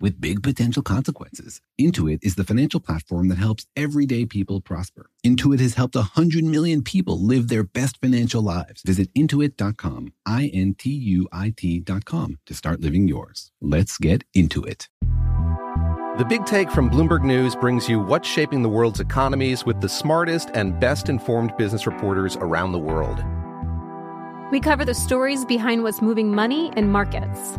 with big potential consequences. Intuit is the financial platform that helps everyday people prosper. Intuit has helped 100 million people live their best financial lives. Visit intuit.com, I N T U I T.com to start living yours. Let's get into it. The Big Take from Bloomberg News brings you what's shaping the world's economies with the smartest and best informed business reporters around the world. We cover the stories behind what's moving money and markets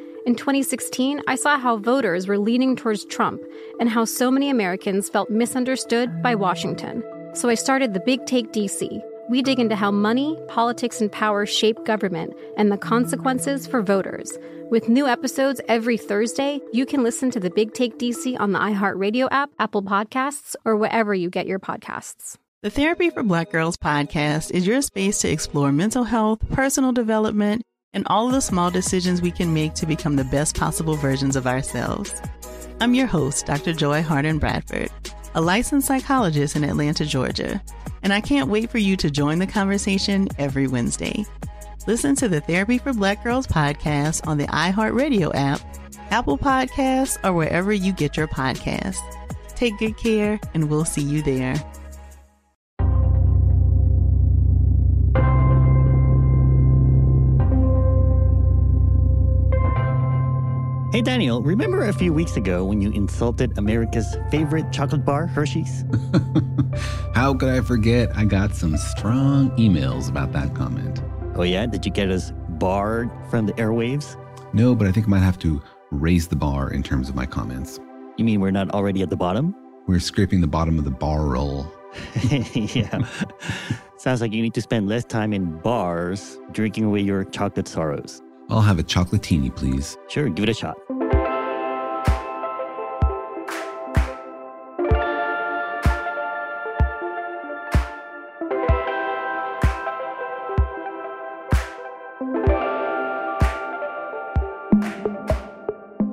in 2016, I saw how voters were leaning towards Trump and how so many Americans felt misunderstood by Washington. So I started the Big Take DC. We dig into how money, politics, and power shape government and the consequences for voters. With new episodes every Thursday, you can listen to the Big Take DC on the iHeartRadio app, Apple Podcasts, or wherever you get your podcasts. The Therapy for Black Girls podcast is your space to explore mental health, personal development, and all of the small decisions we can make to become the best possible versions of ourselves. I'm your host, Dr. Joy Harden Bradford, a licensed psychologist in Atlanta, Georgia, and I can't wait for you to join the conversation every Wednesday. Listen to the Therapy for Black Girls podcast on the iHeartRadio app, Apple Podcasts, or wherever you get your podcasts. Take good care, and we'll see you there. Hey, Daniel, remember a few weeks ago when you insulted America's favorite chocolate bar, Hershey's? How could I forget? I got some strong emails about that comment. Oh, yeah? Did you get us barred from the airwaves? No, but I think I might have to raise the bar in terms of my comments. You mean we're not already at the bottom? We're scraping the bottom of the barrel. yeah. Sounds like you need to spend less time in bars drinking away your chocolate sorrows. I'll have a chocolatini, please. Sure, give it a shot.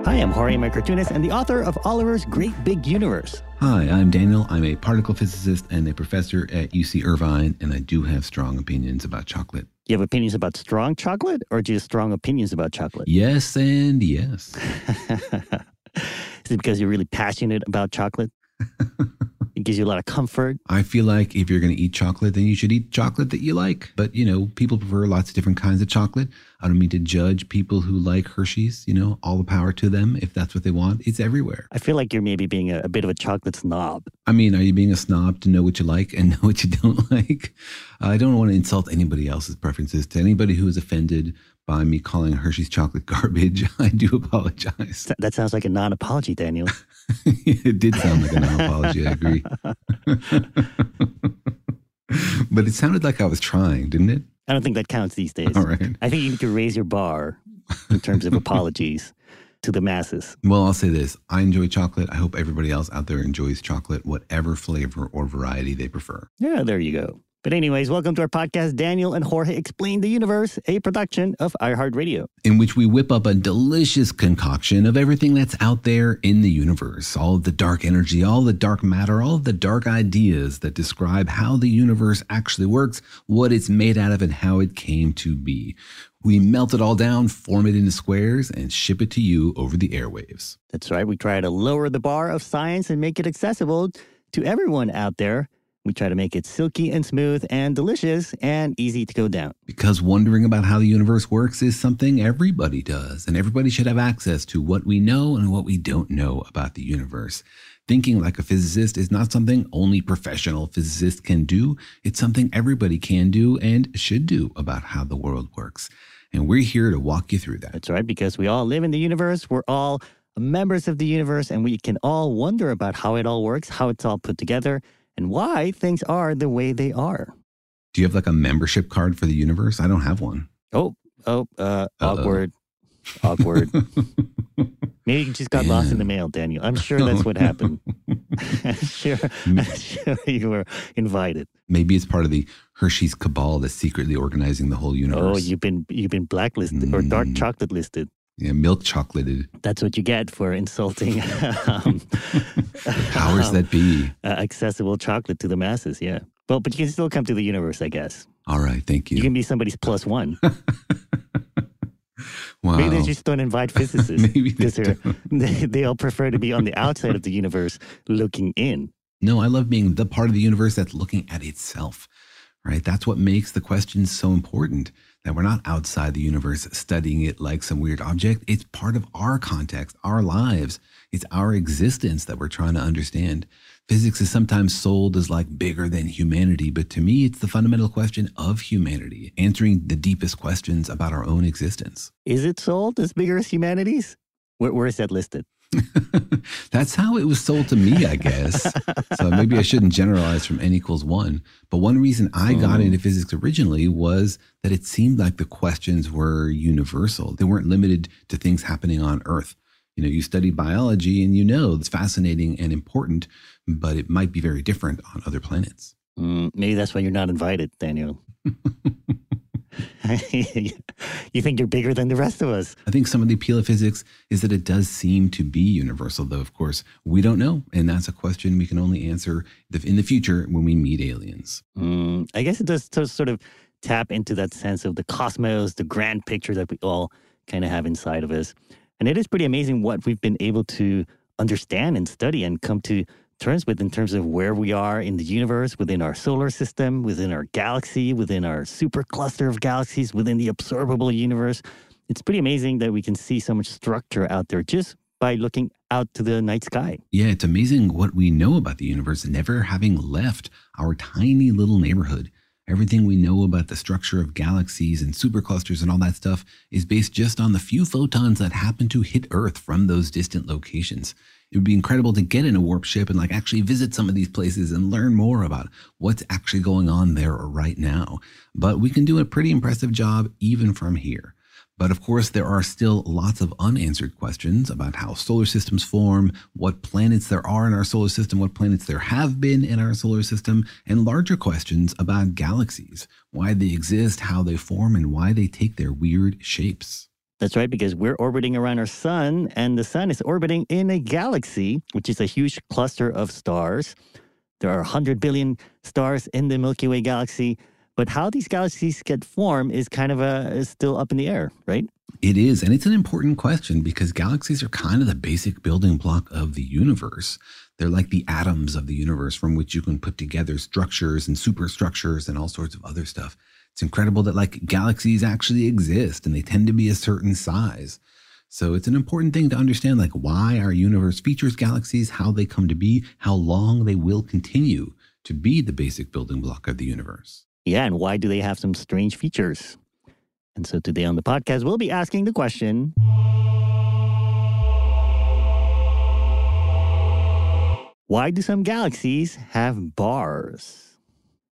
Hi, I'm Jorge, my cartoonist, and the author of Oliver's Great Big Universe. Hi, I'm Daniel. I'm a particle physicist and a professor at UC Irvine, and I do have strong opinions about chocolate. You have opinions about strong chocolate or just strong opinions about chocolate? Yes, and yes. Is it because you're really passionate about chocolate? It gives you a lot of comfort. I feel like if you're going to eat chocolate, then you should eat chocolate that you like. But, you know, people prefer lots of different kinds of chocolate. I don't mean to judge people who like Hershey's, you know, all the power to them if that's what they want. It's everywhere. I feel like you're maybe being a, a bit of a chocolate snob. I mean, are you being a snob to know what you like and know what you don't like? I don't want to insult anybody else's preferences. To anybody who is offended by me calling Hershey's chocolate garbage, I do apologize. That sounds like a non apology, Daniel. it did sound like an apology, I agree. but it sounded like I was trying, didn't it? I don't think that counts these days. All right. I think you need to raise your bar in terms of apologies to the masses. Well, I'll say this I enjoy chocolate. I hope everybody else out there enjoys chocolate, whatever flavor or variety they prefer. Yeah, there you go. But, anyways, welcome to our podcast, Daniel and Jorge Explain the Universe, a production of iHeartRadio. In which we whip up a delicious concoction of everything that's out there in the universe all of the dark energy, all the dark matter, all of the dark ideas that describe how the universe actually works, what it's made out of, and how it came to be. We melt it all down, form it into squares, and ship it to you over the airwaves. That's right. We try to lower the bar of science and make it accessible to everyone out there. We try to make it silky and smooth and delicious and easy to go down. Because wondering about how the universe works is something everybody does, and everybody should have access to what we know and what we don't know about the universe. Thinking like a physicist is not something only professional physicists can do. It's something everybody can do and should do about how the world works. And we're here to walk you through that. That's right, because we all live in the universe. We're all members of the universe, and we can all wonder about how it all works, how it's all put together, and why things are the way they are. Do you have like a membership card for the universe? I don't have one. Oh, oh, uh, Uh-oh. awkward, awkward. Maybe you just got lost in the mail, Daniel. I'm sure that's what happened. I'm sure, sure you were invited. Maybe it's part of the Hershey's cabal that's secretly organizing the whole universe. Oh, you've been you've been blacklisted or dark Mm. chocolate listed. Yeah, milk chocolated. That's what you get for insulting um, Powers um, that be. uh, accessible chocolate to the masses. Yeah. Well, but you can still come to the universe, I guess. All right, thank You you. can be somebody's plus one. wow. Maybe they just don't invite physicists. Maybe they don't. they, they all prefer to be on the outside of the universe looking in. No, I love being the part of the universe that's looking at itself, right? That's what makes the questions so important we're not outside the universe studying it like some weird object. It's part of our context, our lives. It's our existence that we're trying to understand. Physics is sometimes sold as like bigger than humanity, but to me, it's the fundamental question of humanity, answering the deepest questions about our own existence. Is it sold as bigger as humanity's? Where, where is that listed? That's how it was sold to me, I guess. so maybe I shouldn't generalize from n equals one. But one reason I got into physics originally was that it seemed like the questions were universal. They weren't limited to things happening on Earth. You know, you study biology and you know it's fascinating and important, but it might be very different on other planets. Mm, maybe that's why you're not invited, Daniel. you think you're bigger than the rest of us. I think some of the appeal of physics is that it does seem to be universal, though, of course, we don't know. And that's a question we can only answer in the future when we meet aliens. Mm, I guess it does sort of tap into that sense of the cosmos, the grand picture that we all kind of have inside of us. And it is pretty amazing what we've been able to understand and study and come to terms with in terms of where we are in the universe, within our solar system, within our galaxy, within our supercluster of galaxies, within the observable universe. It's pretty amazing that we can see so much structure out there just by looking out to the night sky. Yeah, it's amazing what we know about the universe, never having left our tiny little neighborhood. Everything we know about the structure of galaxies and superclusters and all that stuff is based just on the few photons that happen to hit Earth from those distant locations. It would be incredible to get in a warp ship and like actually visit some of these places and learn more about what's actually going on there right now. But we can do a pretty impressive job even from here. But of course, there are still lots of unanswered questions about how solar systems form, what planets there are in our solar system, what planets there have been in our solar system, and larger questions about galaxies, why they exist, how they form, and why they take their weird shapes. That's right, because we're orbiting around our sun, and the sun is orbiting in a galaxy, which is a huge cluster of stars. There are 100 billion stars in the Milky Way galaxy, but how these galaxies get formed is kind of a, is still up in the air, right? It is, and it's an important question because galaxies are kind of the basic building block of the universe. They're like the atoms of the universe from which you can put together structures and superstructures and all sorts of other stuff. It's incredible that like galaxies actually exist and they tend to be a certain size. So it's an important thing to understand like why our universe features galaxies, how they come to be, how long they will continue to be the basic building block of the universe. Yeah, and why do they have some strange features? And so today on the podcast, we'll be asking the question Why do some galaxies have bars?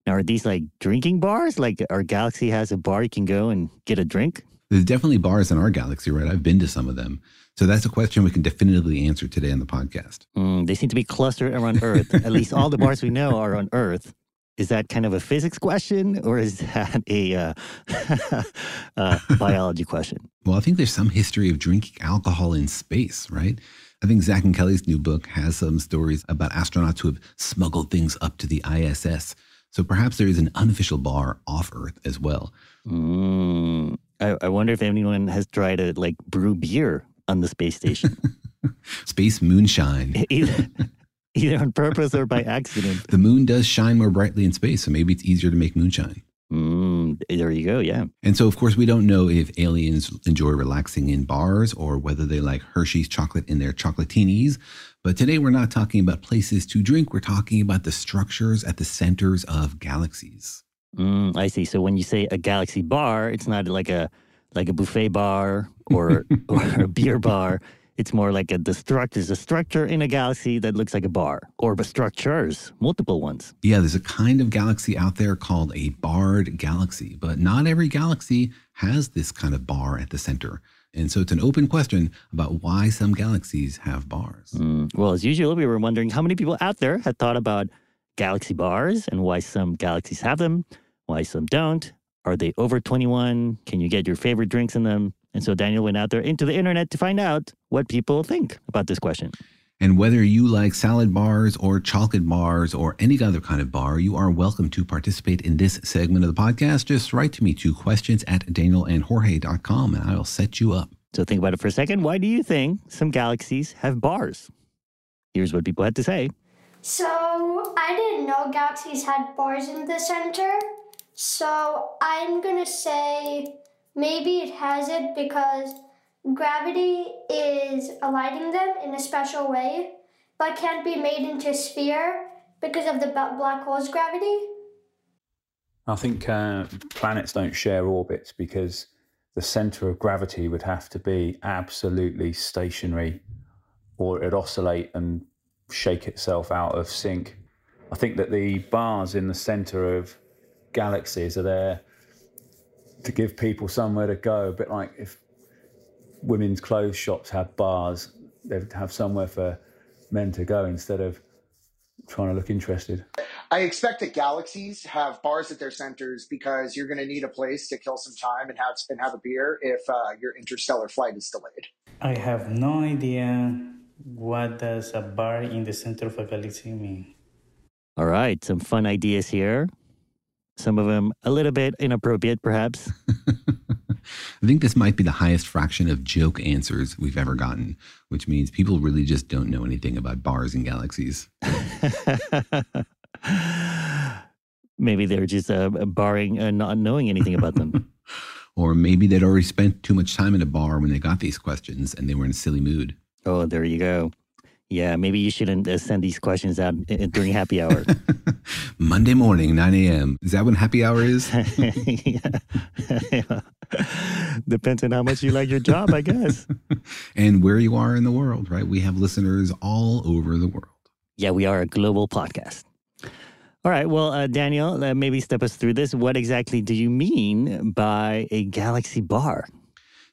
Now, are these like drinking bars? Like our galaxy has a bar you can go and get a drink? There's definitely bars in our galaxy, right? I've been to some of them. So that's a question we can definitively answer today on the podcast. Mm, they seem to be clustered around Earth. At least all the bars we know are on Earth. Is that kind of a physics question or is that a uh, uh, biology question? Well, I think there's some history of drinking alcohol in space, right? I think Zach and Kelly's new book has some stories about astronauts who have smuggled things up to the ISS. So perhaps there is an unofficial bar off Earth as well. Mm, I, I wonder if anyone has tried to like brew beer on the space station, Space moonshine. either, either on purpose or by accident. The moon does shine more brightly in space, so maybe it's easier to make moonshine. Mm, there you go. Yeah. And so, of course, we don't know if aliens enjoy relaxing in bars or whether they like Hershey's chocolate in their chocolatinis. But today we're not talking about places to drink. We're talking about the structures at the centers of galaxies. Mm, I see. So when you say a galaxy bar, it's not like a like a buffet bar or or a beer bar. it's more like a the structure is a structure in a galaxy that looks like a bar, or structures, multiple ones. Yeah, there's a kind of galaxy out there called a barred galaxy, but not every galaxy has this kind of bar at the center. And so it's an open question about why some galaxies have bars. Mm, well, as usual, we were wondering how many people out there had thought about galaxy bars and why some galaxies have them, why some don't. Are they over 21? Can you get your favorite drinks in them? And so Daniel went out there into the internet to find out what people think about this question. And whether you like salad bars or chocolate bars or any other kind of bar, you are welcome to participate in this segment of the podcast. Just write to me to questions at danielandjorge.com and I will set you up. So think about it for a second. Why do you think some galaxies have bars? Here's what people had to say. So I didn't know galaxies had bars in the center. So I'm going to say maybe it has it because gravity is aligning them in a special way, but can't be made into a sphere because of the black hole's gravity. I think uh, planets don't share orbits because the center of gravity would have to be absolutely stationary or it'd oscillate and shake itself out of sync. I think that the bars in the center of galaxies are there to give people somewhere to go. A bit like if women's clothes shops have bars, they'd have somewhere for men to go instead of trying to look interested. I expect that galaxies have bars at their centers because you're going to need a place to kill some time and have and have a beer if uh, your interstellar flight is delayed. I have no idea what does a bar in the center of a galaxy mean. All right, some fun ideas here. Some of them a little bit inappropriate, perhaps. I think this might be the highest fraction of joke answers we've ever gotten, which means people really just don't know anything about bars and galaxies. maybe they're just uh, barring uh, not knowing anything about them. or maybe they'd already spent too much time in a bar when they got these questions and they were in a silly mood. Oh, there you go. Yeah, maybe you shouldn't uh, send these questions out during happy hour. Monday morning, 9 a.m. Is that when happy hour is? yeah. Depends on how much you like your job, I guess. and where you are in the world, right? We have listeners all over the world. Yeah, we are a global podcast. All right. Well, uh, Daniel, uh, maybe step us through this. What exactly do you mean by a galaxy bar?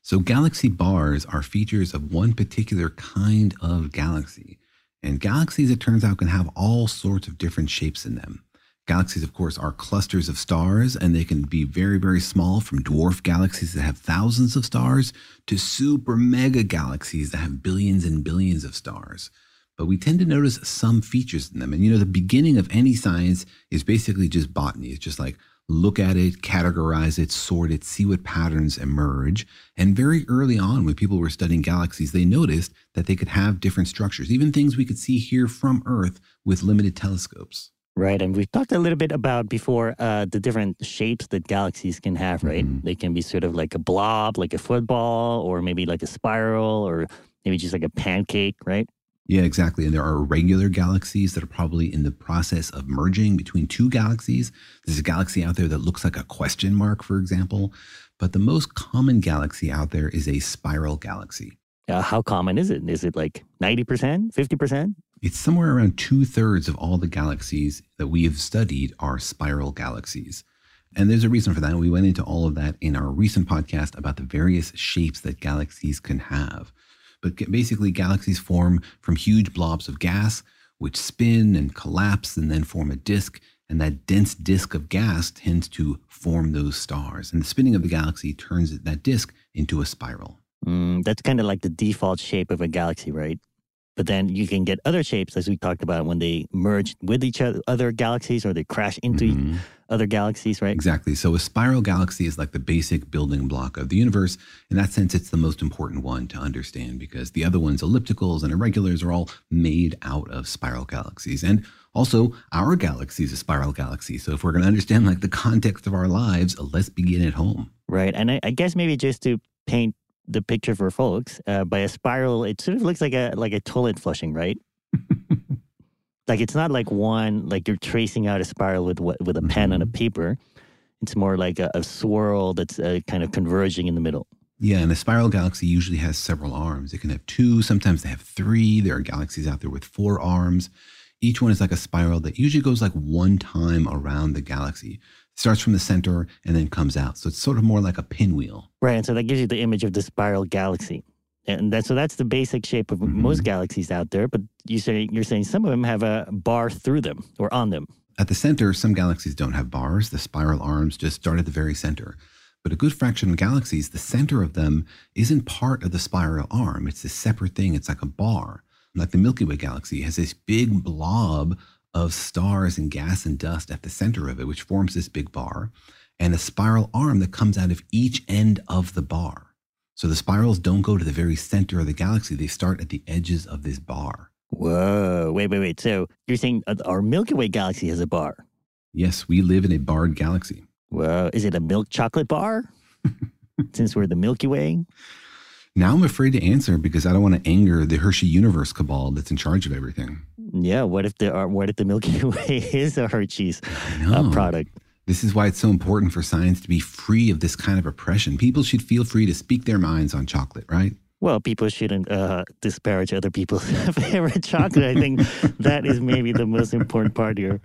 So, galaxy bars are features of one particular kind of galaxy. And galaxies, it turns out, can have all sorts of different shapes in them. Galaxies, of course, are clusters of stars, and they can be very, very small, from dwarf galaxies that have thousands of stars to super mega galaxies that have billions and billions of stars. But we tend to notice some features in them. And you know, the beginning of any science is basically just botany. It's just like, look at it, categorize it, sort it, see what patterns emerge. And very early on, when people were studying galaxies, they noticed that they could have different structures, even things we could see here from Earth with limited telescopes. Right. And we've talked a little bit about before uh, the different shapes that galaxies can have, right? Mm-hmm. They can be sort of like a blob, like a football, or maybe like a spiral, or maybe just like a pancake, right? Yeah, exactly. And there are regular galaxies that are probably in the process of merging between two galaxies. There's a galaxy out there that looks like a question mark, for example. But the most common galaxy out there is a spiral galaxy. Uh, how common is it? Is it like 90%, 50%? It's somewhere around two thirds of all the galaxies that we have studied are spiral galaxies. And there's a reason for that. We went into all of that in our recent podcast about the various shapes that galaxies can have. But basically, galaxies form from huge blobs of gas, which spin and collapse and then form a disk. And that dense disk of gas tends to form those stars. And the spinning of the galaxy turns that disk into a spiral. Mm, that's kind of like the default shape of a galaxy, right? But then you can get other shapes, as we talked about, when they merge with each other, other galaxies or they crash into mm-hmm. other galaxies, right? Exactly. So a spiral galaxy is like the basic building block of the universe. In that sense, it's the most important one to understand because the other ones, ellipticals and irregulars, are all made out of spiral galaxies. And also, our galaxy is a spiral galaxy. So if we're going to understand like the context of our lives, let's begin at home. Right. And I, I guess maybe just to paint the picture for folks uh, by a spiral. It sort of looks like a like a toilet flushing, right? like it's not like one like you're tracing out a spiral with with a pen mm-hmm. and a paper. It's more like a, a swirl that's uh, kind of converging in the middle. Yeah, and a spiral galaxy usually has several arms. It can have two, sometimes they have three. There are galaxies out there with four arms. Each one is like a spiral that usually goes like one time around the galaxy. Starts from the center and then comes out. So it's sort of more like a pinwheel. Right. And so that gives you the image of the spiral galaxy. And that, so that's the basic shape of Mm-hmm. most galaxies out there. But you say you're saying some of them have a bar through them or on them. At the center, some galaxies don't have bars. The spiral arms just start at the very center. But a good fraction of galaxies, the center of them isn't part of the spiral arm. It's a separate thing. It's like a bar. Like the Milky Way galaxy has this big blob of stars and gas and dust at the center of it, which forms this big bar, and a spiral arm that comes out of each end of the bar. So the spirals don't go to the very center of the galaxy. They start at the edges of this bar. Whoa. Wait, wait, wait. So you're saying our Milky Way galaxy has a bar? Yes, we live in a barred galaxy. Whoa. Is it a milk chocolate bar? Since we're the Milky Way? Now I'm afraid to answer because I don't want to anger the Hershey Universe cabal that's in charge of everything. Yeah. What if the, uh, what if the Milky Way is a Hershey's uh, product? This is why it's so important for science to be free of this kind of oppression. People should feel free to speak their minds on chocolate, right? Well, people shouldn't uh, disparage other people's favorite chocolate. I think that is maybe the most important part here.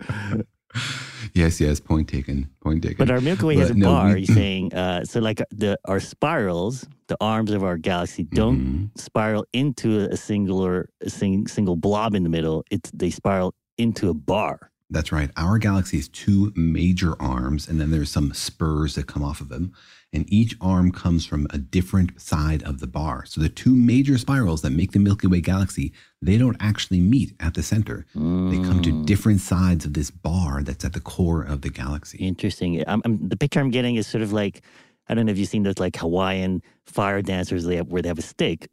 Yes, yes, point taken. Point taken. But our Milky Way has a no, bar. we- You're saying uh, so, like the our spirals, the arms of our galaxy don't Mhm. spiral into a singular a sing, single blob in the middle. It's they spiral into a bar. That's right. Our galaxy has two major arms, and then there's some spurs that come off of them. And each arm comes from a different side of the bar. So the two major spirals that make the Milky Way galaxy, they don't actually meet at the center. They come to different sides of this bar that's at the core of the galaxy. Interesting. I'm, I'm, the picture I'm getting is sort of like I don't know if you've seen those like Hawaiian fire dancers they have, where they have a stick,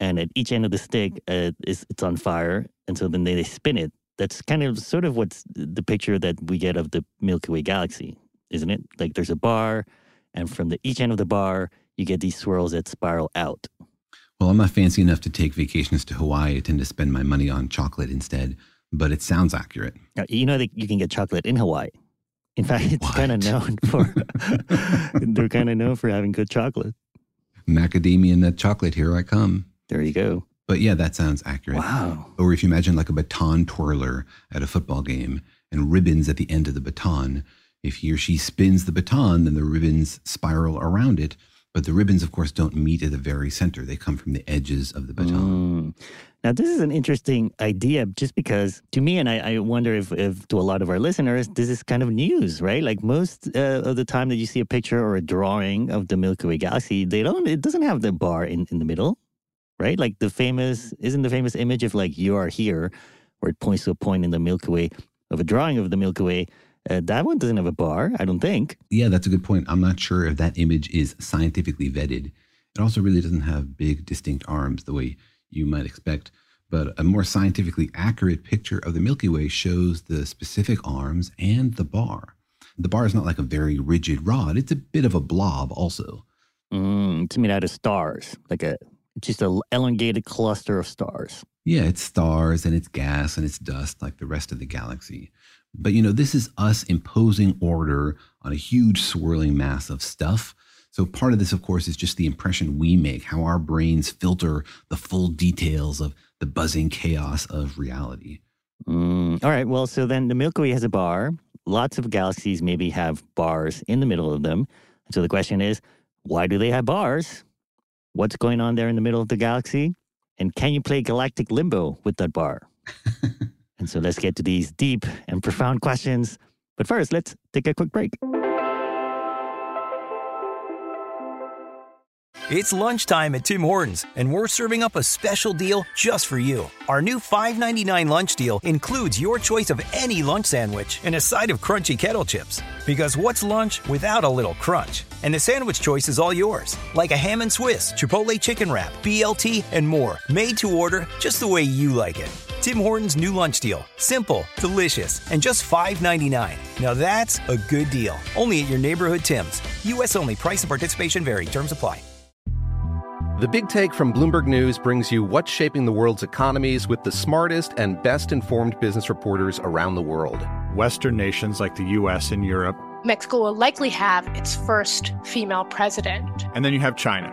and at each end of the stick uh, is it's on fire, and so then they, they spin it. That's kind of sort of what's the picture that we get of the Milky Way galaxy, isn't it? Like there's a bar, and from the each end of the bar you get these swirls that spiral out. Well, I'm not fancy enough to take vacations to Hawaii. I tend to spend my money on chocolate instead, but it sounds accurate. Now, you know that you can get chocolate in Hawaii. In fact, it's kind of known for they're kind of known for having good chocolate. Macadamia nut chocolate, here I come. There you go. But yeah, that sounds accurate. Wow. Or if you imagine like a baton twirler at a football game and ribbons at the end of the baton, if he or she spins the baton, then the ribbons spiral around it. But the ribbons, of course, don't meet at the very center. They come from the edges of the baton. Mm. Now, this is an interesting idea just because to me, and I, I wonder if, if to a lot of our listeners, this is kind of news, right? Like most uh, of the time that you see a picture or a drawing of the Milky Way galaxy, they don't, it doesn't have the bar in, in the middle, right? Like the famous, isn't the famous image of like you are here, where it points to a point in the Milky Way of a drawing of the Milky Way? Uh, that one doesn't have a bar, I don't think. Yeah, that's a good point. I'm not sure if that image is scientifically vetted. It also really doesn't have big, distinct arms the way you might expect. But a more scientifically accurate picture of the Milky Way shows the specific arms and the bar. The bar is not like a very rigid rod, it's a bit of a blob, also. Mm, it's made out of stars, like a just an elongated cluster of stars. Yeah, it's stars and it's gas and it's dust like the rest of the galaxy. But you know, this is us imposing order on a huge swirling mass of stuff. So part of this, of course, is just the impression we make, how our brains filter the full details of the buzzing chaos of reality. Mm, all right. Well, so then the Milky Way has a bar. Lots of galaxies maybe have bars in the middle of them. So the question is, why do they have bars? What's going on there in the middle of the galaxy? And can you play galactic limbo with that bar? and so let's get to these deep and profound questions. But first, let's take a quick break. It's lunchtime at Tim Hortons, and we're serving up a special deal just for you. Our new $5.99 lunch deal includes your choice of any lunch sandwich and a side of crunchy kettle chips. Because what's lunch without a little crunch? And the sandwich choice is all yours, like a ham and Swiss, Chipotle chicken wrap, BLT, and more, made to order just the way you like it. Tim Hortons' new lunch deal. Simple, delicious, and just $5.99. Now that's a good deal. Only at your neighborhood Tim's. U.S. only. Price and participation vary. Terms apply. The Big Take from Bloomberg News brings you what's shaping the world's economies with the smartest and best informed business reporters around the world. Western nations like the US and Europe. Mexico will likely have its first female president. And then you have China.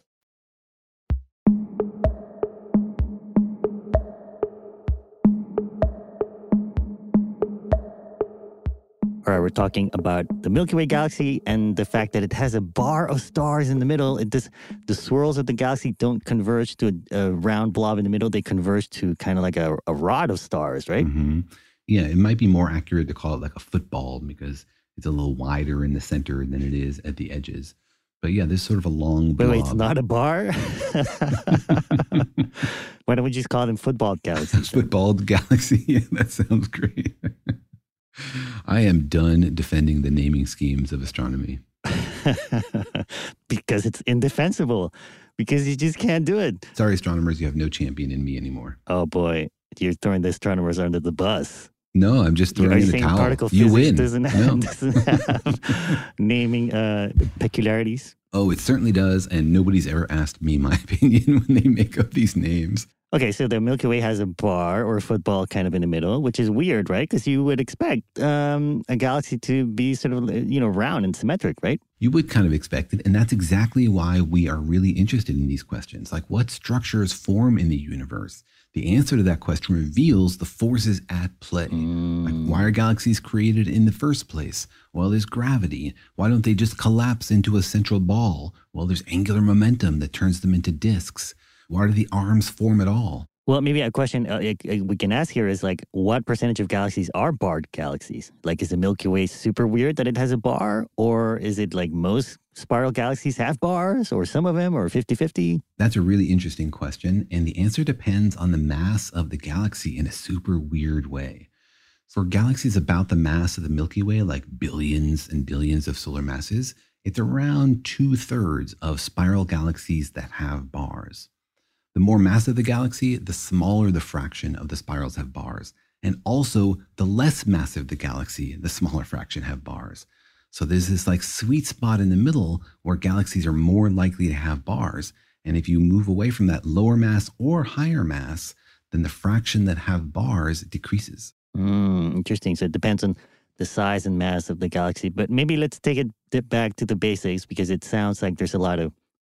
All right, we're talking about the Milky Way galaxy and the fact that it has a bar of stars in the middle. It does the swirls of the galaxy don't converge to a, a round blob in the middle; they converge to kind of like a, a rod of stars, right? Mm-hmm. Yeah, it might be more accurate to call it like a football because it's a little wider in the center than it is at the edges. But yeah, there's sort of a long. Wait, wait, it's not a bar. Why don't we just call them football galaxies? football galaxy. Yeah, that sounds great. I am done defending the naming schemes of astronomy. because it's indefensible. Because you just can't do it. Sorry, astronomers, you have no champion in me anymore. Oh boy, you're throwing the astronomers under the bus. No, I'm just throwing in the towel. Particle you win. Doesn't have, no. doesn't have naming uh, peculiarities. Oh, it certainly does. And nobody's ever asked me my opinion when they make up these names. Okay, so the Milky Way has a bar or a football kind of in the middle, which is weird, right? Because you would expect um, a galaxy to be sort of, you know, round and symmetric, right? You would kind of expect it. And that's exactly why we are really interested in these questions. Like, what structures form in the universe? The answer to that question reveals the forces at play. Mm. Like, why are galaxies created in the first place? Well, there's gravity. Why don't they just collapse into a central ball? Well, there's angular momentum that turns them into disks. Why do the arms form at all? Well, maybe a question uh, we can ask here is like, what percentage of galaxies are barred galaxies? Like, is the Milky Way super weird that it has a bar? Or is it like most spiral galaxies have bars, or some of them, or 50 50? That's a really interesting question. And the answer depends on the mass of the galaxy in a super weird way. For galaxies about the mass of the Milky Way, like billions and billions of solar masses, it's around two thirds of spiral galaxies that have bars. The more massive the galaxy, the smaller the fraction of the spirals have bars. And also, the less massive the galaxy, the smaller fraction have bars. So there's this like sweet spot in the middle where galaxies are more likely to have bars. And if you move away from that lower mass or higher mass, then the fraction that have bars decreases. Mm, interesting. So it depends on the size and mass of the galaxy. But maybe let's take it back to the basics because it sounds like there's a lot of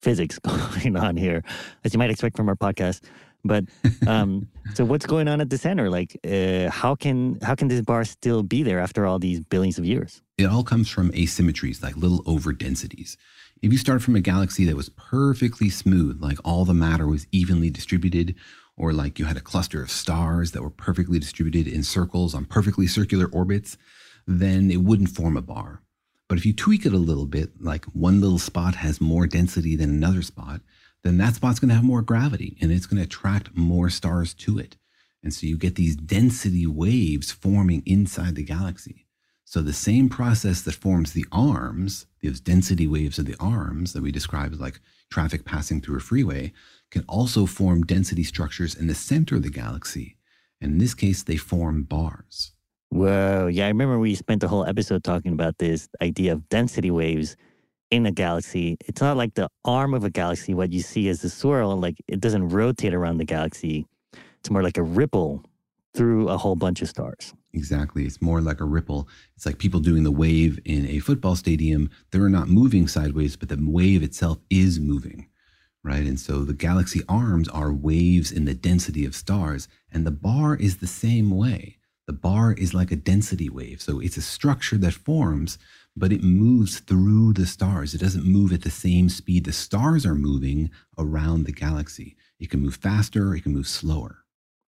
physics going on here, as you might expect from our podcast. But um, so what's going on at the center? Like, uh, how can how can this bar still be there after all these billions of years? It all comes from asymmetries, like little overdensities. If you start from a galaxy that was perfectly smooth, like all the matter was evenly distributed, or like you had a cluster of stars that were perfectly distributed in circles on perfectly circular orbits, then it wouldn't form a bar. But if you tweak it a little bit, like one little spot has more density than another spot, then that spot's going to have more gravity and it's going to attract more stars to it. And so you get these density waves forming inside the galaxy. So the same process that forms the arms, those density waves of the arms that we describe as like traffic passing through a freeway, can also form density structures in the center of the galaxy. And in this case, they form bars. Whoa. Yeah, I remember we spent the whole episode talking about this idea of density waves in a galaxy. It's not like the arm of a galaxy, what you see as the swirl, like it doesn't rotate around the galaxy. It's more like a ripple through a whole bunch of stars. Exactly. It's more like a ripple. It's like people doing the wave in a football stadium. They're not moving sideways, but the wave itself is moving, right? And so the galaxy arms are waves in the density of stars, and the bar is the same way. The bar is like a density wave. So it's a structure that forms, but it moves through the stars. It doesn't move at the same speed the stars are moving around the galaxy. It can move faster, it can move slower.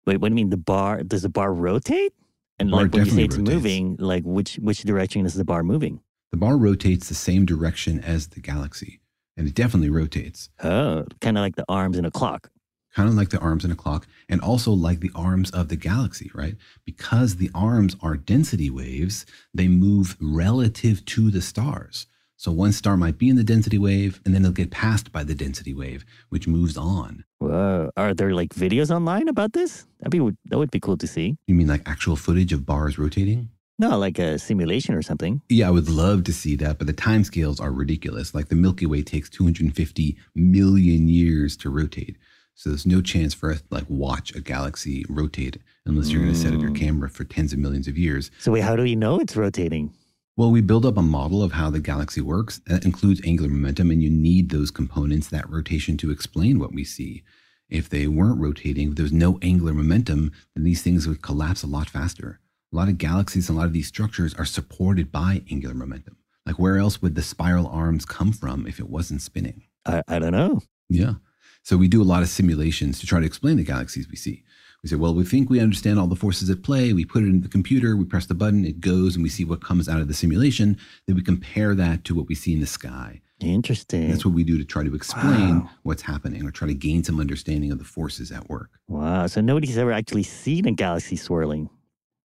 Wait, what do you mean? The bar does the bar rotate? And Bar like when you say it's rotates. moving, like which which direction is the bar moving? The bar rotates the same direction as the galaxy, and it definitely rotates. Oh, kind of like the arms in a clock. Kind of like the arms in a clock, and also like the arms of the galaxy, right? Because the arms are density waves, they move relative to the stars. So one star might be in the density wave, and then it'll get passed by the density wave, which moves on. Whoa. Are there like videos online about this? That'd be that would be cool to see. You mean like actual footage of bars rotating? No, like a simulation or something. Yeah, I would love to see that, but the timescales are ridiculous. Like the Milky Way takes 250 million years to rotate. So there's no chance for us to like watch a galaxy rotate unless you're going to set up your Mm. camera for tens of millions of years. So wait, how do we know it's rotating? Well, we build up a model of how the galaxy works that includes angular momentum, and you need those components, that rotation, to explain what we see. If they weren't rotating, if there was no angular momentum, then these things would collapse a lot faster. A lot of galaxies and a lot of these structures are supported by angular momentum. Like, where else would the spiral arms come from if it wasn't spinning? I, I don't know. Yeah. So we do a lot of simulations to try to explain the galaxies we see. We say, well, we think we understand all the forces at play. We put it in the computer, we press the button, it goes, and we see what comes out of the simulation. Then we compare that to what we see in the sky. Interesting. That's what we do to try to explain what's happening or try to gain some understanding of the forces at work. Wow. So nobody's ever actually seen a galaxy swirling.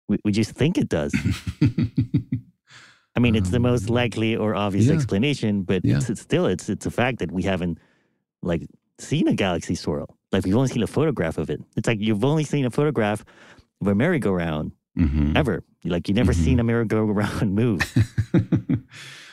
We, we just think it does. I mean, it's the most likely or obvious Um, yeah. explanation, but Yeah. it's, it's still it's it's a fact that we haven't like seen a galaxy swirl. Like we've only seen a photograph of it. It's like you've only seen a photograph of a merry-go-round Mhm. ever. Like you've never seen a merry-go-round move.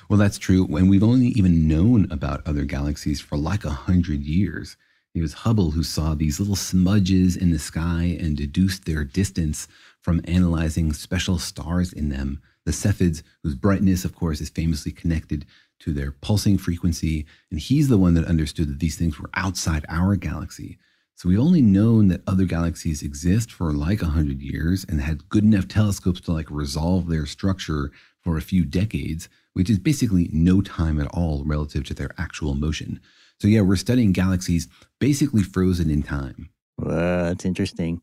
Well, that's true. And we've only even known about other galaxies for like a hundred years. It was Hubble who saw these little smudges in the sky and deduced their distance from analyzing special stars in them, the Cepheids, whose brightness, of course, is famously connected to their pulsing frequency. And he's the one that understood that these things were outside our galaxy. So we've only known that other galaxies exist for like a hundred years and had good enough telescopes to like resolve their structure for a few decades, which is basically no time at all relative to their actual motion. So yeah, we're studying galaxies basically frozen in time. Wow, that's interesting.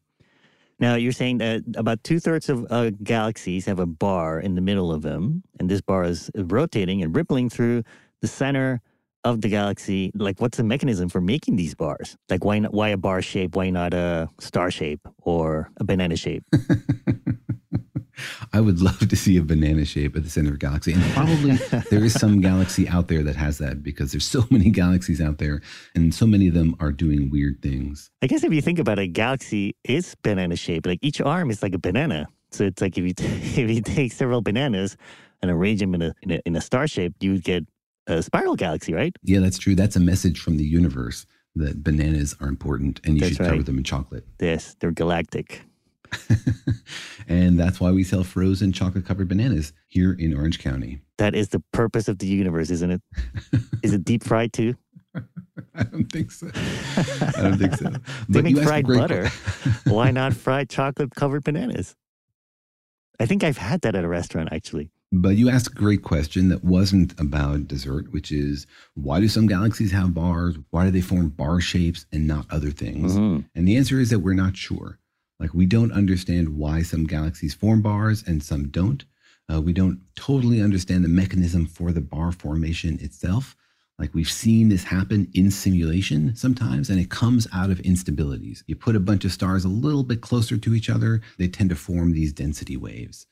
Now you're saying that about two thirds of uh, galaxies have a bar in the middle of them, and this bar is rotating and rippling through the center of the galaxy. Like, what's the mechanism for making these bars? Like, why not? Why a bar shape? Why not a star shape or a banana shape? I would love to see a banana shape at the center of a galaxy. And probably there is some galaxy out there that has that because there's so many galaxies out there and so many of them are doing weird things. I guess if you think about it, a galaxy is banana shaped. Like each arm is like a banana. So it's like if you t- if you take several bananas and arrange them in a in a, in a star shape, you would get a spiral galaxy, right? Yeah, that's true. That's a message from the universe that bananas are important and you That's should cover them in chocolate. Yes, they're galactic. and that's why we sell frozen chocolate covered bananas here in Orange County. That is the purpose of the universe, isn't it? is it deep fried too? I don't think so. I don't think so. They make you asked a fried butter. Why not fried chocolate covered bananas? I think I've had that at a restaurant actually. But you asked a great question that wasn't about dessert, which is why do some galaxies have bars? Why do they form bar shapes and not other things? Mhm. And the answer is that we're not sure. Like, we don't understand why some galaxies form bars and some don't. Uh, we don't totally understand the mechanism for the bar formation itself. Like, we've seen this happen in simulation sometimes, and it comes out of instabilities. You put a bunch of stars a little bit closer to each other, they tend to form these density waves.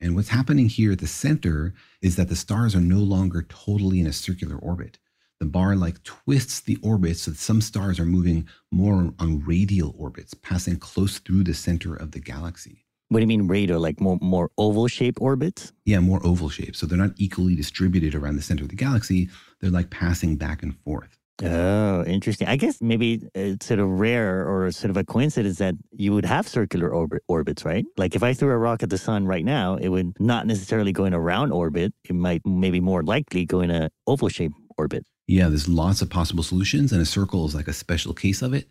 And what's happening here at the center is that the stars are no longer totally in a circular orbit. The bar like twists the orbit so that some stars are moving more on radial orbits, passing close through the center of the galaxy. What do you mean radial? Like more more oval shaped orbits? Yeah, more oval shaped. So they're not equally distributed around the center of the galaxy. They're like passing back and forth. Oh, interesting. I guess maybe it's sort of rare or sort of a coincidence that you would have circular orbit, orbits, right? Like if I threw a rock at the sun right now, it would not necessarily go in a round orbit. It might maybe more likely go in a oval shaped orbit. Yeah, there's lots of possible solutions, and a circle is like a special case of it.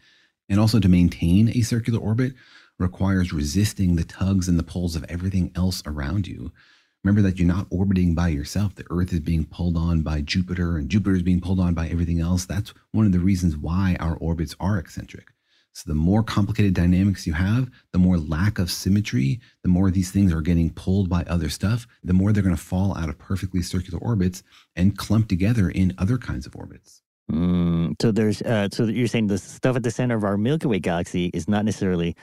And also, to maintain a circular orbit requires resisting the tugs and the pulls of everything else around you. Remember that you're not orbiting by yourself. The Earth is being pulled on by Jupiter, and Jupiter is being pulled on by everything else. That's one of the reasons why our orbits are eccentric. So, the more complicated dynamics you have, the more lack of symmetry, the more these things are getting pulled by other stuff, the more they're going to fall out of perfectly circular orbits and clump together in other kinds of orbits. Mm, so there's uh, so you're saying the stuff at the center of our Milky Way galaxy is not necessarily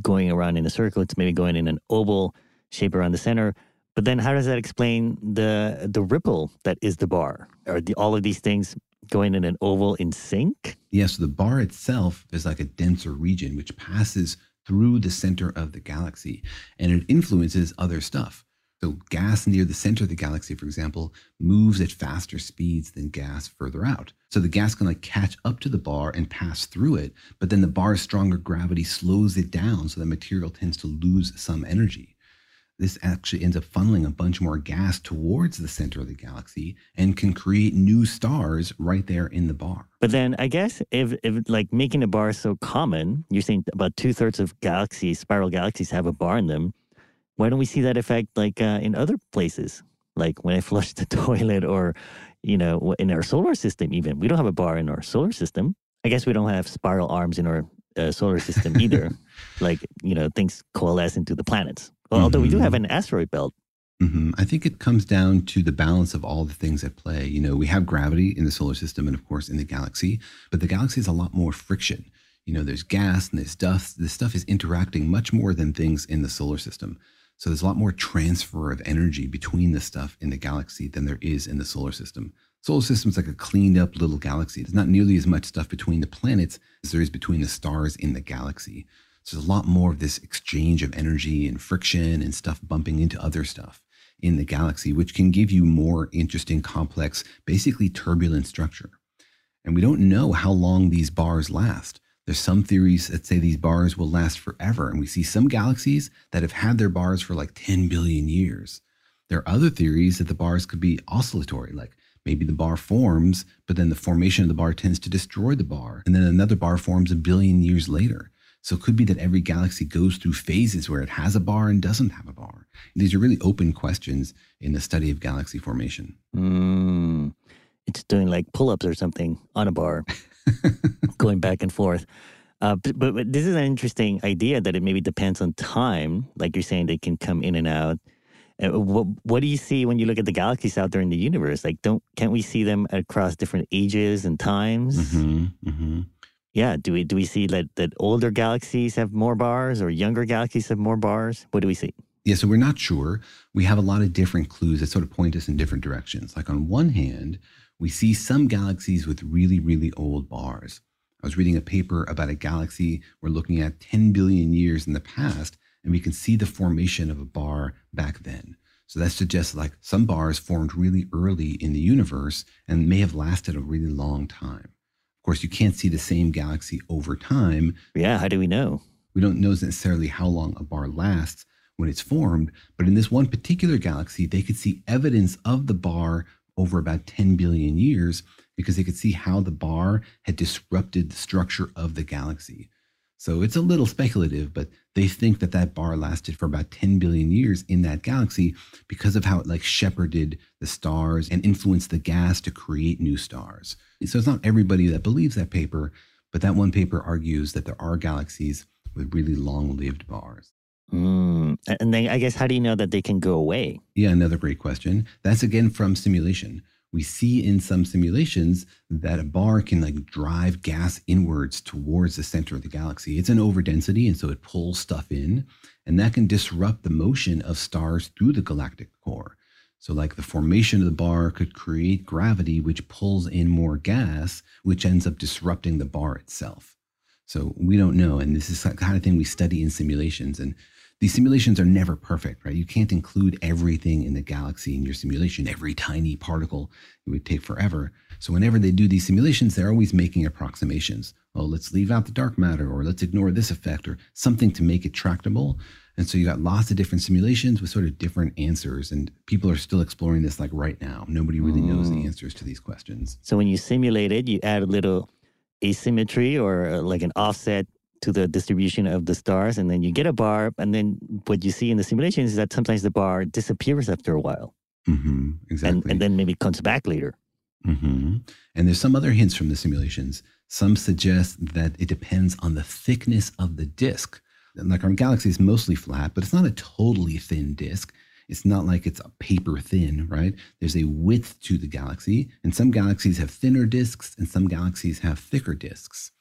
going around in a circle. It's maybe going in an oval shape around the center. But then, how does that explain the the ripple that is the bar? Are the, all of these things going in an oval in sync? Yes, the bar itself is like a denser region which passes through the center of the galaxy and it influences other stuff. So, gas near the center of the galaxy, for example, moves at faster speeds than gas further out. So, the gas can like catch up to the bar and pass through it, but then the bar's stronger gravity slows it down so the material tends to lose some energy this actually ends up funneling a bunch more gas towards the center of the galaxy and can create new stars right there in the bar. But then, I guess if if like making a bar so common, you're saying about two thirds of galaxies, spiral galaxies, have a bar in them. Why don't we see that effect like uh, in other places? Like when I flush the toilet, or you know, in our solar system. Even we don't have a bar in our solar system. I guess we don't have spiral arms in our uh, solar system either. like you know, things coalesce into the planets. Well, although we do have an asteroid belt. hmm I think it comes down to the balance of all the things at play. You know, we have gravity in the solar system and, of course, in the galaxy, but the galaxy has a lot more friction. You know, there's gas and there's dust. This stuff is interacting much more than things in the solar system. So there's a lot more transfer of energy between the stuff in the galaxy than there is in the solar system. Solar system's like a cleaned up little galaxy. There's not nearly as much stuff between the planets as there is between the stars in the galaxy. So there's a lot more of this exchange of energy and friction and stuff bumping into other stuff in the galaxy, which can give you more interesting, complex, basically turbulent structure. And we don't know how long these bars last. There's some theories that say these bars will last forever. And we see some galaxies that have had their bars for like 10 billion years. There are other theories that the bars could be oscillatory, like maybe the bar forms, but then the formation of the bar tends to destroy the bar. And then another bar forms a billion years later. So it could be that every galaxy goes through phases where it has a bar and doesn't have a bar. These are really open questions in the study of galaxy formation. Mm, it's doing like pull ups or something on a bar, going back and forth. Uh, but, but, but this is an interesting idea that it maybe depends on time. Like you're saying, they can come in and out. Uh, what, what do you see when you look at the galaxies out there in the universe? Like, don't can't we see them across different ages and times? Mm-hmm, mm-hmm. Yeah. Do we do we see that that older galaxies have more bars or younger galaxies have more bars? What do we see? Yeah, so we're not sure. We have a lot of different clues that sort of point us in different directions. Like on one hand, we see some galaxies with really, really old bars. I was reading a paper about a galaxy we're looking at 10 billion years in the past, and we can see the formation of a bar back then. So that suggests like some bars formed really early in the universe and may have lasted a really long time. Of course, you can't see the same galaxy over time. Yeah, how do we know? We don't know necessarily how long a bar lasts when it's formed, but in this one particular galaxy, they could see evidence of the bar over about 10 billion years because they could see how the bar had disrupted the structure of the galaxy. So it's a little speculative, but they think that that bar lasted for about 10 billion years in that galaxy because of how it like shepherded the stars and influenced the gas to create new stars. So it's not everybody that believes that paper, but that one paper argues that there are galaxies with really long lived bars. Mm. And then I guess, how do you know that they can go away? Yeah, another great question. That's again from simulation we see in some simulations that a bar can like drive gas inwards towards the center of the galaxy. It's an overdensity, and so it pulls stuff in, and that can disrupt the motion of stars through the galactic core. So, like the formation of the bar could create gravity, which pulls in more gas, which ends up disrupting the bar itself. So, we don't know. And this is the kind of thing we study in simulations. And these simulations are never perfect, right? You can't include everything in the galaxy in your simulation, every tiny particle. It would take forever. So whenever they do these simulations, they're always making approximations. Oh, let's leave out the dark matter, or let's ignore this effect, or something to make it tractable. And so you got lots of different simulations with sort of different answers. And people are still exploring this like right now. Nobody really mm. knows the mm. answers to these questions. So when you simulate it, you add a little asymmetry or uh, like an offset to the distribution of the stars, and then you get a bar. And then what you see in the simulations is that sometimes the bar disappears after a while. Mm-hmm, exactly. And, and, then maybe comes back later. Mm-hmm. And there's some other hints from the simulations. Some suggest that it depends on the thickness of the disk. Like our galaxy is mostly flat, but it's not a totally thin disk. It's not like it's a paper thin, right? There's a width to the galaxy, and some galaxies have thinner disks, and some galaxies have thicker disks.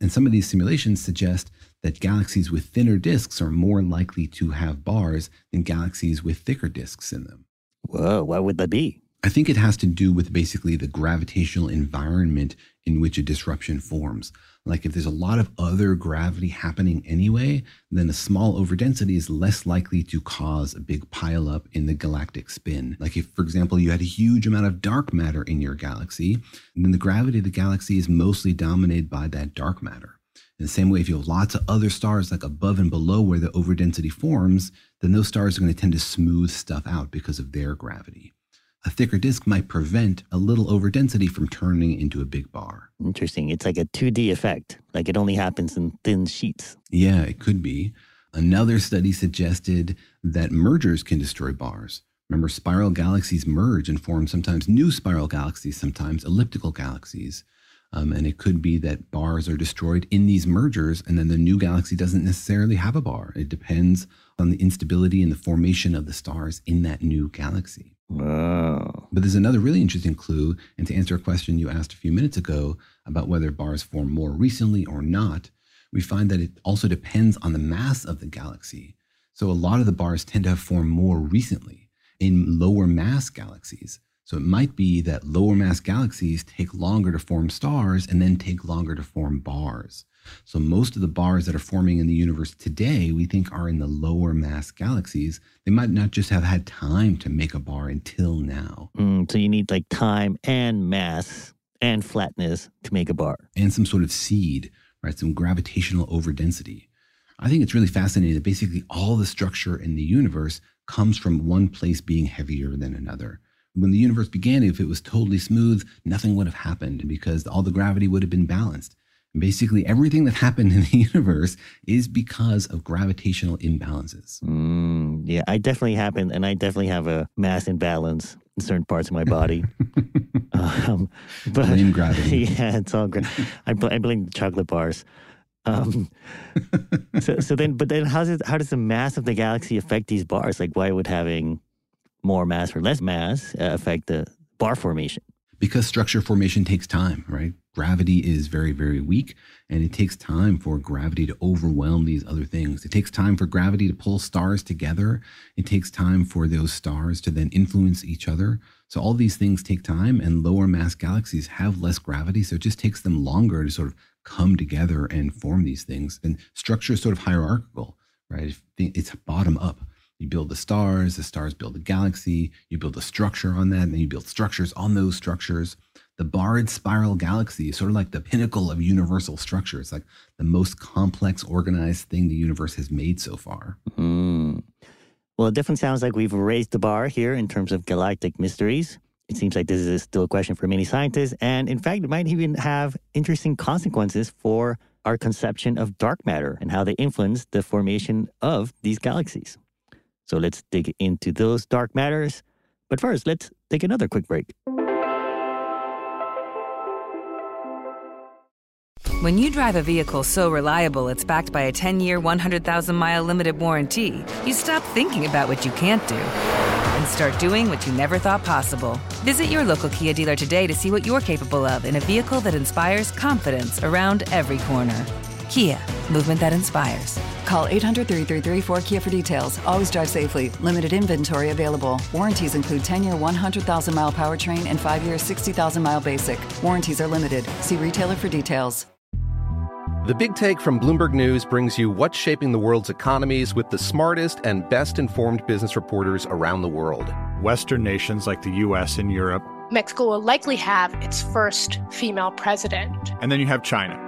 And some of these simulations suggest that galaxies with thinner disks are more likely to have bars than galaxies with thicker disks in them. Whoa, why would that be? I think it has to do with basically the gravitational environment in which a disruption forms. Like if there's a lot of other gravity happening anyway, then a small overdensity is less likely to cause a big pileup in the galactic spin. Like if, for example, you had a huge amount of dark matter in your galaxy, then the gravity of the galaxy is mostly dominated by that dark matter. In the same way, if you have lots of other stars like above and below where the overdensity forms, then those stars are going to tend to smooth stuff out because of their gravity a thicker disk might prevent a little overdensity from turning into a big bar. Interesting. It's like a 2D effect, like it only happens in thin sheets. Yeah, it could be. Another study suggested that mergers can destroy bars. Remember, spiral galaxies merge and form sometimes new spiral galaxies, sometimes elliptical galaxies. Um, and it could be that bars are destroyed in these mergers, and then the new galaxy doesn't necessarily have a bar. It depends on the instability and the formation of the stars in that new galaxy. Wow. But there's another really interesting clue. And to answer a question you asked a few minutes ago about whether bars form more recently or not, we find that it also depends on the mass of the galaxy. So a lot of the bars tend to have formed more recently in lower mass galaxies. So it might be that lower mass galaxies take longer to form stars and then take longer to form bars. So most of the bars that are forming in the universe today, we think are in the lower mass galaxies. They might not just have had time to make a bar until now. Mm, so you need like time and mass and flatness to make a bar. And some sort of seed, right? Some gravitational overdensity. I think it's really fascinating that basically all the structure in the universe comes from one place being heavier than another. When the universe began, if it was totally smooth, nothing would have happened because all the gravity would have been balanced. Basically, everything that happened in the universe is because of gravitational imbalances. Mm, yeah, I definitely happen, and I definitely have a mass imbalance in certain parts of my body. um, but, blame gravity. Yeah, it's all great. I, I blame chocolate bars. Um, so, so then, but then, how does how does the mass of the galaxy affect these bars? Like, why would having more mass or less mass uh, affect the bar formation? Because structure formation takes time, right? gravity is very, very weak, and it takes time for gravity to overwhelm these other things. It takes time for gravity to pull stars together. It takes time for those stars to then influence each other. So, all these things take time, and lower mass galaxies have less gravity. So, it just takes them longer to sort of come together and form these things. And structure is sort of hierarchical, right? It's bottom up. You build the stars, the stars build a galaxy, you build a structure on that, and then you build structures on those structures. The barred spiral galaxy is sort of like the pinnacle of universal structure. It's like the most complex, organized thing the universe has made so far. Mm. Well, it definitely sounds like we've raised the bar here in terms of galactic mysteries. It seems like this is still a question for many scientists. And in fact, it might even have interesting consequences for our conception of dark matter and how they influence the formation of these galaxies. So let's dig into those dark matters. But first, let's take another quick break. When you drive a vehicle so reliable it's backed by a 10 year, 100,000 mile limited warranty, you stop thinking about what you can't do and start doing what you never thought possible. Visit your local Kia dealer today to see what you're capable of in a vehicle that inspires confidence around every corner. Kia, movement that inspires. Call 800 333 4KIA for details. Always drive safely. Limited inventory available. Warranties include 10 year 100,000 mile powertrain and 5 year 60,000 mile basic. Warranties are limited. See retailer for details. The Big Take from Bloomberg News brings you what's shaping the world's economies with the smartest and best informed business reporters around the world. Western nations like the US and Europe. Mexico will likely have its first female president. And then you have China.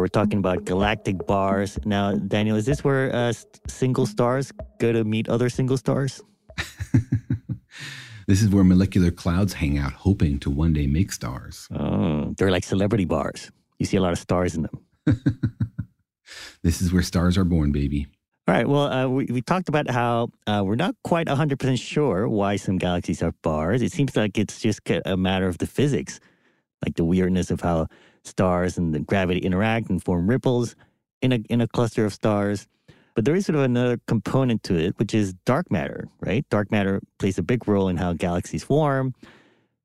We're talking about galactic bars. Now, Daniel, is this where uh, single stars go to meet other single stars? This is where molecular clouds hang out, hoping to one day make stars. Oh, they're like celebrity bars. You see a lot of stars in them. this is where stars are born, baby. All right. Well, uh, we, we talked about how uh, we're not quite 100% sure why some galaxies are bars. It seems like it's just a matter of the physics, like the weirdness of how stars and the gravity interact and form ripples in a, in a cluster of stars. But there is sort of another component to it, which is dark matter, right? Dark matter plays a big role in how galaxies form,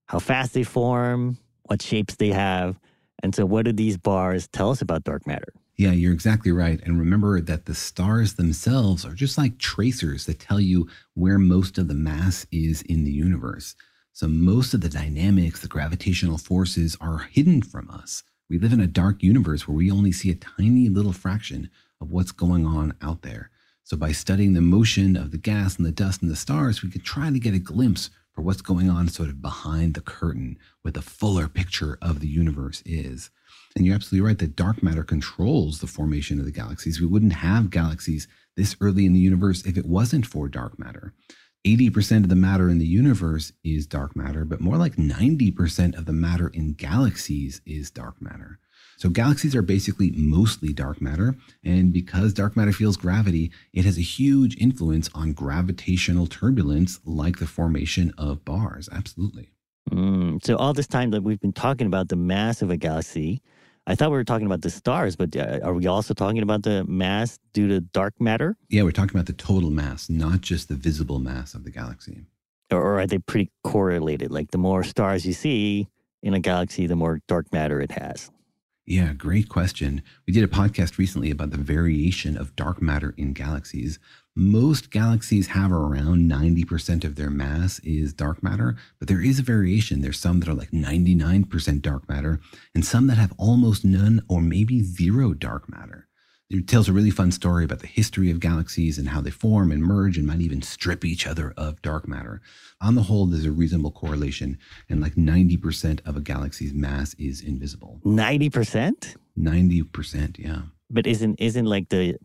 how fast they form, what shapes they have. And so, what do these bars tell us about dark matter? Yeah, you're exactly right. And remember that the stars themselves are just like tracers that tell you where most of the mass is in the universe. So most of the dynamics, the gravitational forces are hidden from us. We live in a dark universe where we only see a tiny little fraction of what's going on out there. So by studying the motion of the gas and the dust and the stars, we could try to get a glimpse for what's going on sort of behind the curtain, what the fuller picture of the universe is. And you're absolutely right that dark matter controls the formation of the galaxies. We wouldn't have galaxies this early in the universe if it wasn't for dark matter. 80% of the matter in the universe is dark matter, but more like 90% of the matter in galaxies is dark matter. So galaxies are basically mostly dark matter. And because dark matter feels gravity, it has a huge influence on gravitational turbulence, like the formation of bars. Absolutely. Mm, so all this time that we've been talking about the mass of a galaxy, I thought we were talking about the stars, but uh, are we also talking about the mass due to dark matter? Yeah, we're talking about the total mass, not just the visible mass of the galaxy. Or, or are they pretty correlated? Like the more stars you see in a galaxy, the more dark matter it has. Yeah, great question. We did a podcast recently about the variation of dark matter in galaxies. Most galaxies have around 90% of their mass is dark matter, but there is a variation. There's some that are like 99% dark matter, and some that have almost none or maybe zero dark matter. It tells a really fun story about the history of galaxies and how they form and merge and might even strip each other of dark matter. On the whole, there's a reasonable correlation, and like 90% of a galaxy's mass is invisible. 90%? 90%, yeah. But isn't isn't like the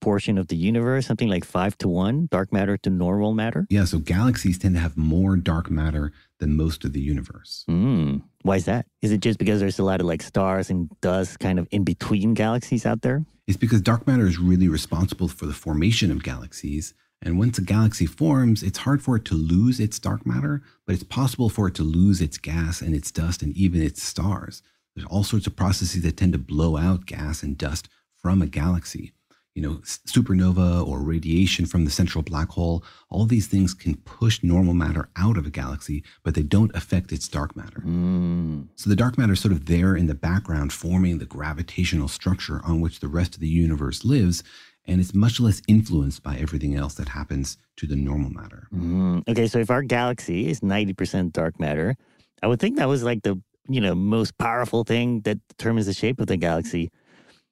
proportion of the universe something like five to one, dark matter to normal matter? Yeah, so galaxies tend to have more dark matter than most of the universe. Mm. Why is that? Is it just because there's a lot of like stars and dust kind of in between galaxies out there? It's because dark matter is really responsible for the formation of galaxies. And once a galaxy forms, it's hard for it to lose its dark matter, but it's possible for it to lose its gas and its dust and even its stars. There's all sorts of processes that tend to blow out gas and dust from a galaxy. You know, supernova or radiation from the central black hole, all these things can push normal matter out of a galaxy, but they don't affect its dark matter. Mm. So the dark matter is sort of there in the background, forming the gravitational structure on which the rest of the universe lives. And it's much less influenced by everything else that happens to the normal matter. Mm. Okay, so if our galaxy is 90% dark matter, I would think that was like the you know most powerful thing that determines the shape of the galaxy.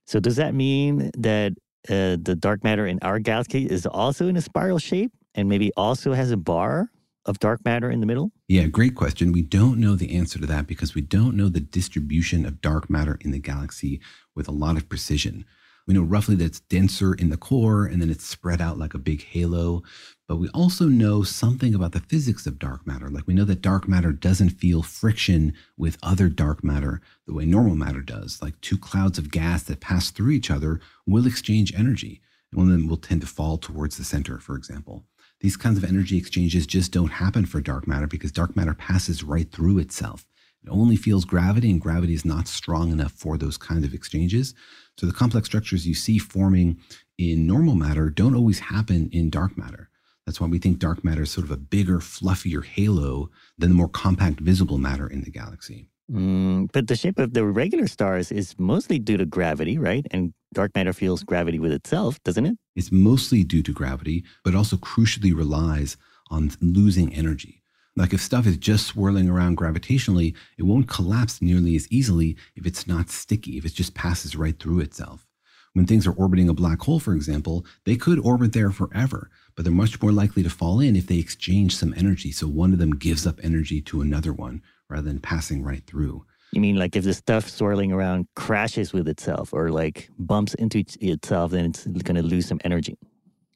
So does that mean that uh, the dark matter in our galaxy is also in a spiral shape and maybe also has a bar of dark matter in the middle? Yeah, great question. We don't know the answer to that because we don't know the distribution of dark matter in the galaxy with a lot of precision. We know roughly that it's denser in the core and then it's spread out like a big halo. But we also know something about the physics of dark matter. Like we know that dark matter doesn't feel friction with other dark matter the way normal matter does. Like two clouds of gas that pass through each other will exchange energy. And one of them will tend to fall towards the center, for example. These kinds of energy exchanges just don't happen for dark matter because dark matter passes right through itself. It only feels gravity, and gravity is not strong enough for those kinds of exchanges. So the complex structures you see forming in normal matter don't always happen in dark matter. That's why we think dark matter is sort of a bigger, fluffier halo than the more compact visible matter in the galaxy. Mm, but the shape of the regular stars is mostly due to gravity, right? And dark matter feels gravity with itself, doesn't it? It's mostly due to gravity, but also crucially relies on losing energy. Like if stuff is just swirling around gravitationally, it won't collapse nearly as easily if it's not sticky, if it just passes right through itself. When things are orbiting a black hole, for example, they could orbit there forever, but they're much more likely to fall in if they exchange some energy. So one of them gives up energy to another one rather than passing right through. You mean like if the stuff swirling around crashes with itself or like bumps into itself, then it's going to lose some energy?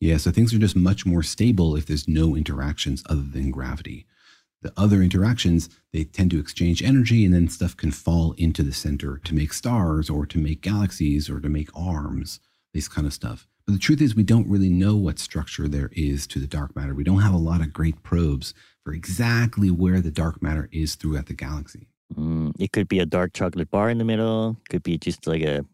Yeah, so things are just much more stable if there's no interactions other than gravity. The other interactions, they tend to exchange energy and then stuff can fall into the center to make stars or to make galaxies or to make arms, this kind of stuff. But the truth is, we don't really know what structure there is to the dark matter. We don't have a lot of great probes for exactly where the dark matter is throughout the galaxy. Mm, it could be a dark chocolate bar in the middle, could be just like a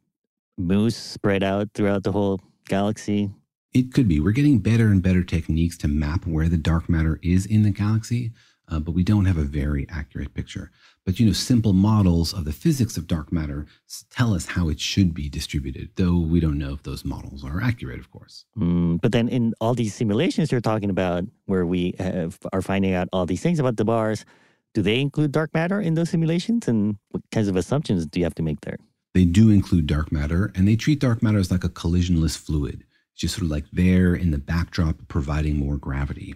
mousse spread out throughout the whole galaxy. It could be. We're getting better and better techniques to map where the dark matter is in the galaxy uh, but we don't have a very accurate picture. But you know, simple models of the physics of dark matter tell us how it should be distributed, though we don't know if those models are accurate, of course. Mm, but then in all these simulations you're talking about, where we have, are finding out all these things about the bars, do they include dark matter in those simulations? And what kinds of assumptions do you have to make there? They do include dark matter, and they treat dark matter as like a collisionless fluid, it's just sort of like there in the backdrop, providing more gravity.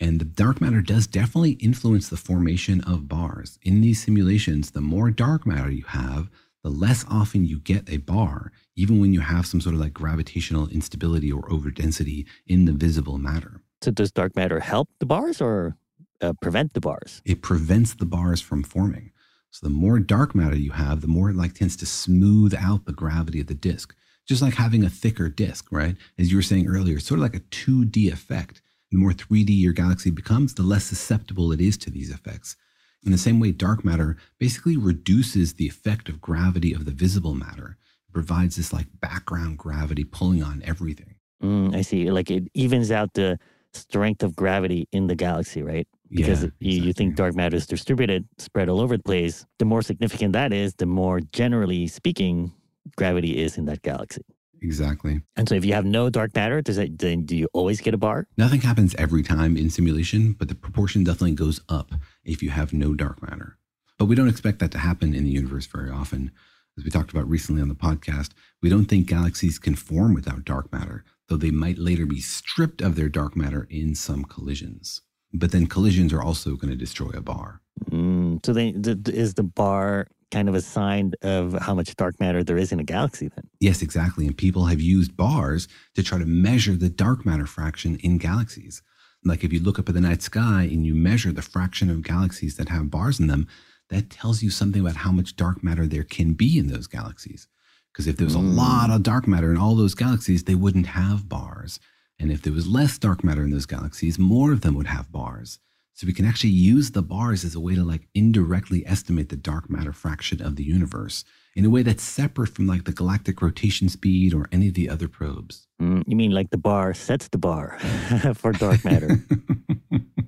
And the dark matter does definitely influence the formation of bars. In these simulations, the more dark matter you have, the less often you get a bar, even when you have some sort of like gravitational instability or overdensity in the visible matter. So, does dark matter help the bars or uh, prevent the bars? It prevents the bars from forming. So, the more dark matter you have, the more it like tends to smooth out the gravity of the disk. Just like having a thicker disk, right? As you were saying earlier, it's sort of like a 2D effect the more 3D your galaxy becomes, the less susceptible it is to these effects. In the same way, dark matter basically reduces the effect of gravity of the visible matter. It provides this like background gravity pulling on everything. Mm, I see. Like it evens out the strength of gravity in the galaxy, right? Because yeah, you, you think dark matter is distributed, spread all over the place. The more significant that is, the more generally speaking, gravity is in that galaxy. Exactly. And so if you have no dark matter, does that then do you always get a bar? Nothing happens every time in simulation, but the proportion definitely goes up if you have no dark matter. But we don't expect that to happen in the universe very often. As we talked about recently on the podcast, we don't think galaxies can form without dark matter, though they might later be stripped of their dark matter in some collisions. But then collisions are also going to destroy a bar. Mm, so then, is the bar kind of a sign of how much dark matter there is in a galaxy then. Yes, exactly. And people have used bars to try to measure the dark matter fraction in galaxies. Like if you look up at the night sky and you measure the fraction of galaxies that have bars in them, that tells you something about how much dark matter there can be in those galaxies. Because if there was a mm. lot of dark matter in all those galaxies, they wouldn't have bars. And if there was less dark matter in those galaxies, more of them would have bars. So we can actually use the bars as a way to like indirectly estimate the dark matter fraction of the universe in a way that's separate from like the galactic rotation speed or any of the other probes. Mm, you mean like the bar sets the bar for dark matter?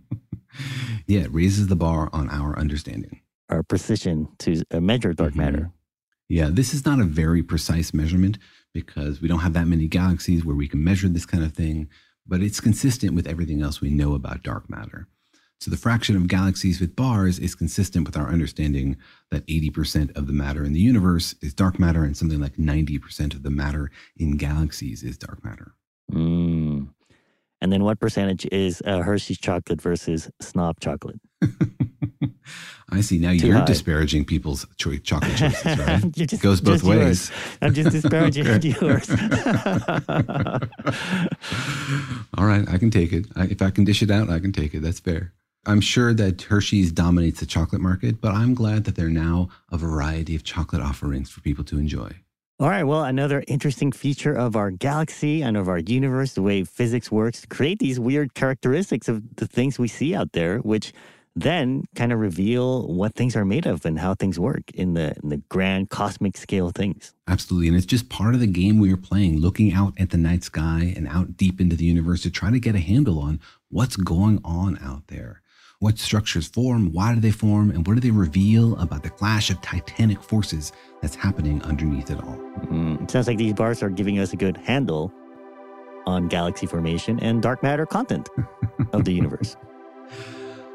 yeah, it raises the bar on our understanding. Our precision to uh, measure dark mm-hmm. matter. Yeah, this is not a very precise measurement because we don't have that many galaxies where we can measure this kind of thing, but it's consistent with everything else we know about dark matter. So the fraction of galaxies with bars is consistent with our understanding that 80% of the matter in the universe is dark matter and something like 90% of the matter in galaxies is dark matter. Mm. And then what percentage is uh, Hershey's chocolate versus snob chocolate? I see. Now Too you're high. disparaging people's cho- chocolate choices, right? just, it goes both ways. Yours. I'm just disparaging yours. All right, I can take it. I, if I can dish it out, I can take it. That's fair. I'm sure that Hershey's dominates the chocolate market, but I'm glad that there are now a variety of chocolate offerings for people to enjoy. All right. Well, another interesting feature of our galaxy and of our universe, the way physics works, to create these weird characteristics of the things we see out there, which then kind of reveal what things are made of and how things work in the in the grand cosmic scale things. Absolutely. And it's just part of the game we are playing, looking out at the night sky and out deep into the universe to try to get a handle on what's going on out there what structures form, why do they form, and what do they reveal about the clash of titanic forces that's happening underneath it all. Mm, it sounds like these bars are giving us a good handle on galaxy formation and dark matter content of the universe.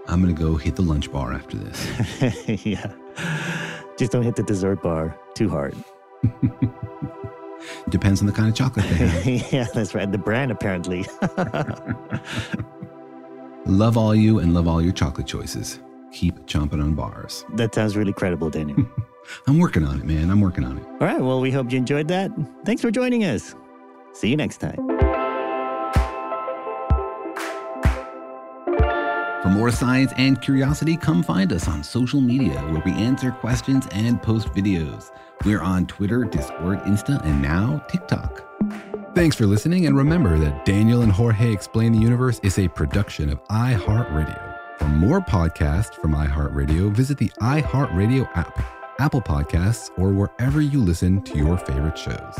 I'm going to go hit the lunch bar after this. yeah. Just don't hit the dessert bar too hard. Depends on the kind of chocolate they have. yeah, that's right. The brand, apparently. Love all you and love all your chocolate choices. Keep chomping on bars. That sounds really credible, Daniel. I'm working on it, man. I'm working on it. All right. Well, we hope you enjoyed that. Thanks for joining us. See you next time. For more science and curiosity, come find us on social media where we answer questions and post videos. We're on Twitter, Discord, Insta, and now TikTok. Thanks for listening, and remember that Daniel and Jorge Explain the Universe is a production of iHeartRadio. For more podcasts from iHeartRadio, visit the iHeartRadio app, Apple Podcasts, or wherever you listen to your favorite shows.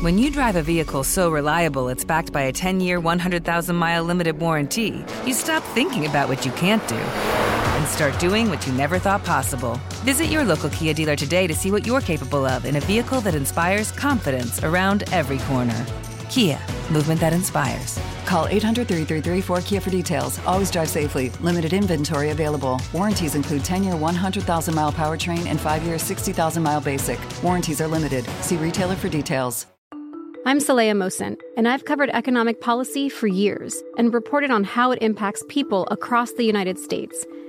When you drive a vehicle so reliable it's backed by a 10 year, 100,000 mile limited warranty, you stop thinking about what you can't do and start doing what you never thought possible. Visit your local Kia dealer today to see what you're capable of in a vehicle that inspires confidence around every corner. Kia, movement that inspires. Call 800 333 4KIA for details. Always drive safely. Limited inventory available. Warranties include 10 year 100,000 mile powertrain and 5 year 60,000 mile basic. Warranties are limited. See retailer for details. I'm Saleha Mohsin, and I've covered economic policy for years and reported on how it impacts people across the United States.